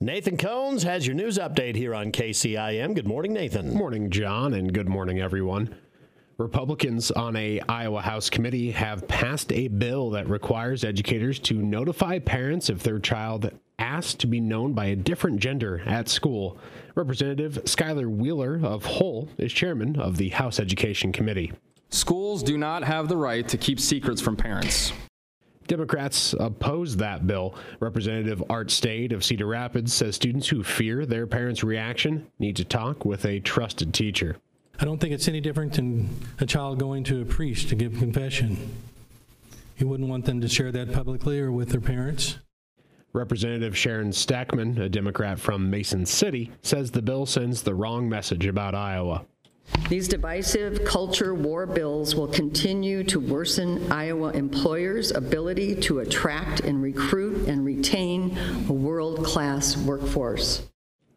Nathan Cones has your news update here on KCIM. Good morning, Nathan. Morning, John, and good morning, everyone. Republicans on a Iowa House committee have passed a bill that requires educators to notify parents if their child asked to be known by a different gender at school. Representative Skyler Wheeler of Hull is chairman of the House Education Committee. Schools do not have the right to keep secrets from parents. Democrats oppose that bill. Representative Art Staed of Cedar Rapids says students who fear their parents' reaction need to talk with a trusted teacher. I don't think it's any different than a child going to a priest to give confession. You wouldn't want them to share that publicly or with their parents. Representative Sharon Steckman, a Democrat from Mason City, says the bill sends the wrong message about Iowa. These divisive culture war bills will continue to worsen Iowa employers' ability to attract and recruit and retain a world class workforce.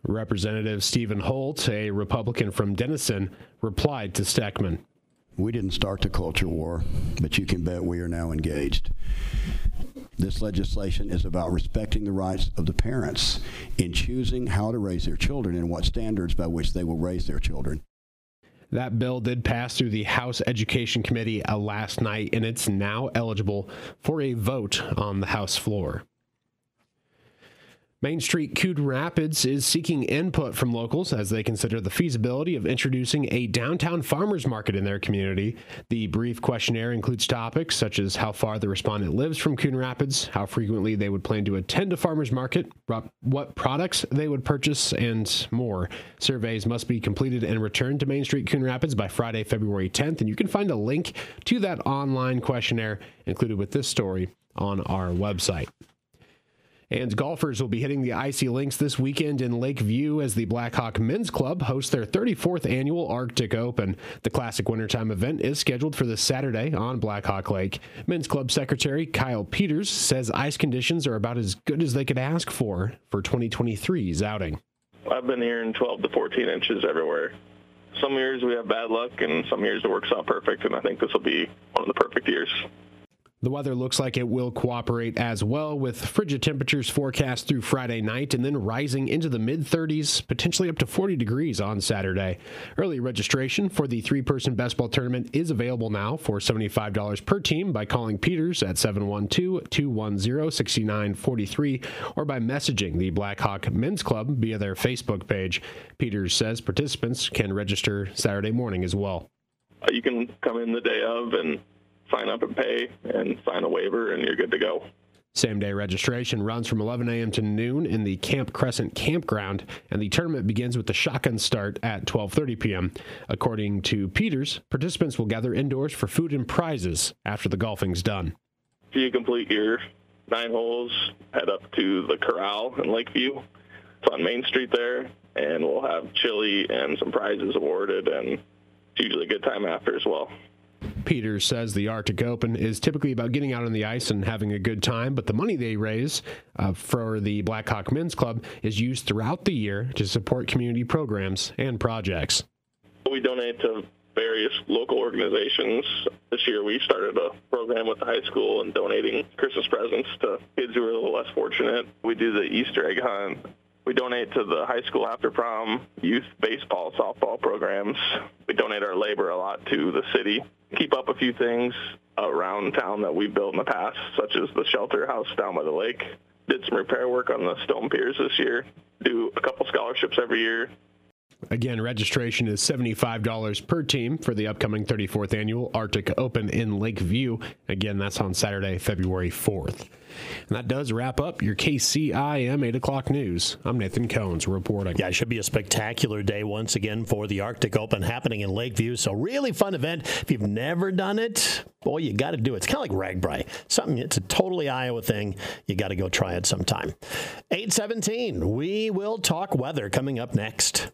Representative Steven Holt, a Republican from Denison, replied to Steckman. We didn't start the culture war, but you can bet we are now engaged. This legislation is about respecting the rights of the parents in choosing how to raise their children and what standards by which they will raise their children. That bill did pass through the House Education Committee uh, last night, and it's now eligible for a vote on the House floor. Main Street Coon Rapids is seeking input from locals as they consider the feasibility of introducing a downtown farmers market in their community. The brief questionnaire includes topics such as how far the respondent lives from Coon Rapids, how frequently they would plan to attend a farmers market, what products they would purchase, and more. Surveys must be completed and returned to Main Street Coon Rapids by Friday, February 10th, and you can find a link to that online questionnaire included with this story on our website. And golfers will be hitting the icy links this weekend in Lakeview as the Blackhawk Men's Club hosts their 34th annual Arctic Open. The classic wintertime event is scheduled for this Saturday on Blackhawk Lake. Men's Club Secretary Kyle Peters says ice conditions are about as good as they could ask for for 2023's outing. I've been hearing 12 to 14 inches everywhere. Some years we have bad luck, and some years it works out perfect, and I think this will be one of the perfect years. The weather looks like it will cooperate as well, with frigid temperatures forecast through Friday night and then rising into the mid 30s, potentially up to 40 degrees on Saturday. Early registration for the three person best ball tournament is available now for $75 per team by calling Peters at 712 210 6943 or by messaging the Blackhawk Men's Club via their Facebook page. Peters says participants can register Saturday morning as well. Uh, you can come in the day of and sign up and pay and sign a waiver, and you're good to go. Same day registration runs from 11 a.m. to noon in the Camp Crescent campground, and the tournament begins with the shotgun start at 12:30 p.m. According to Peters, participants will gather indoors for food and prizes after the golfing's done. If you complete your nine holes, head up to the Corral in Lakeview. It's on Main Street there, and we'll have chili and some prizes awarded, and it's usually a good time after as well. Peters says the Arctic Open is typically about getting out on the ice and having a good time, but the money they raise uh, for the Blackhawk Men's Club is used throughout the year to support community programs and projects. We donate to various local organizations. This year we started a program with the high school and donating Christmas presents to kids who are a little less fortunate. We do the Easter egg hunt we donate to the high school after prom, youth baseball, softball programs. We donate our labor a lot to the city. Keep up a few things around town that we've built in the past, such as the shelter house down by the lake. Did some repair work on the stone piers this year. Do a couple scholarships every year. Again, registration is $75 per team for the upcoming 34th annual Arctic Open in Lakeview. Again, that's on Saturday, February 4th. And that does wrap up your KCIM 8 o'clock news. I'm Nathan Cones reporting. Yeah, it should be a spectacular day once again for the Arctic Open happening in Lakeview. So, really fun event. If you've never done it, boy, you got to do it. It's kind of like RAGBRAI. Something, it's a totally Iowa thing. You got to go try it sometime. 817, we will talk weather coming up next.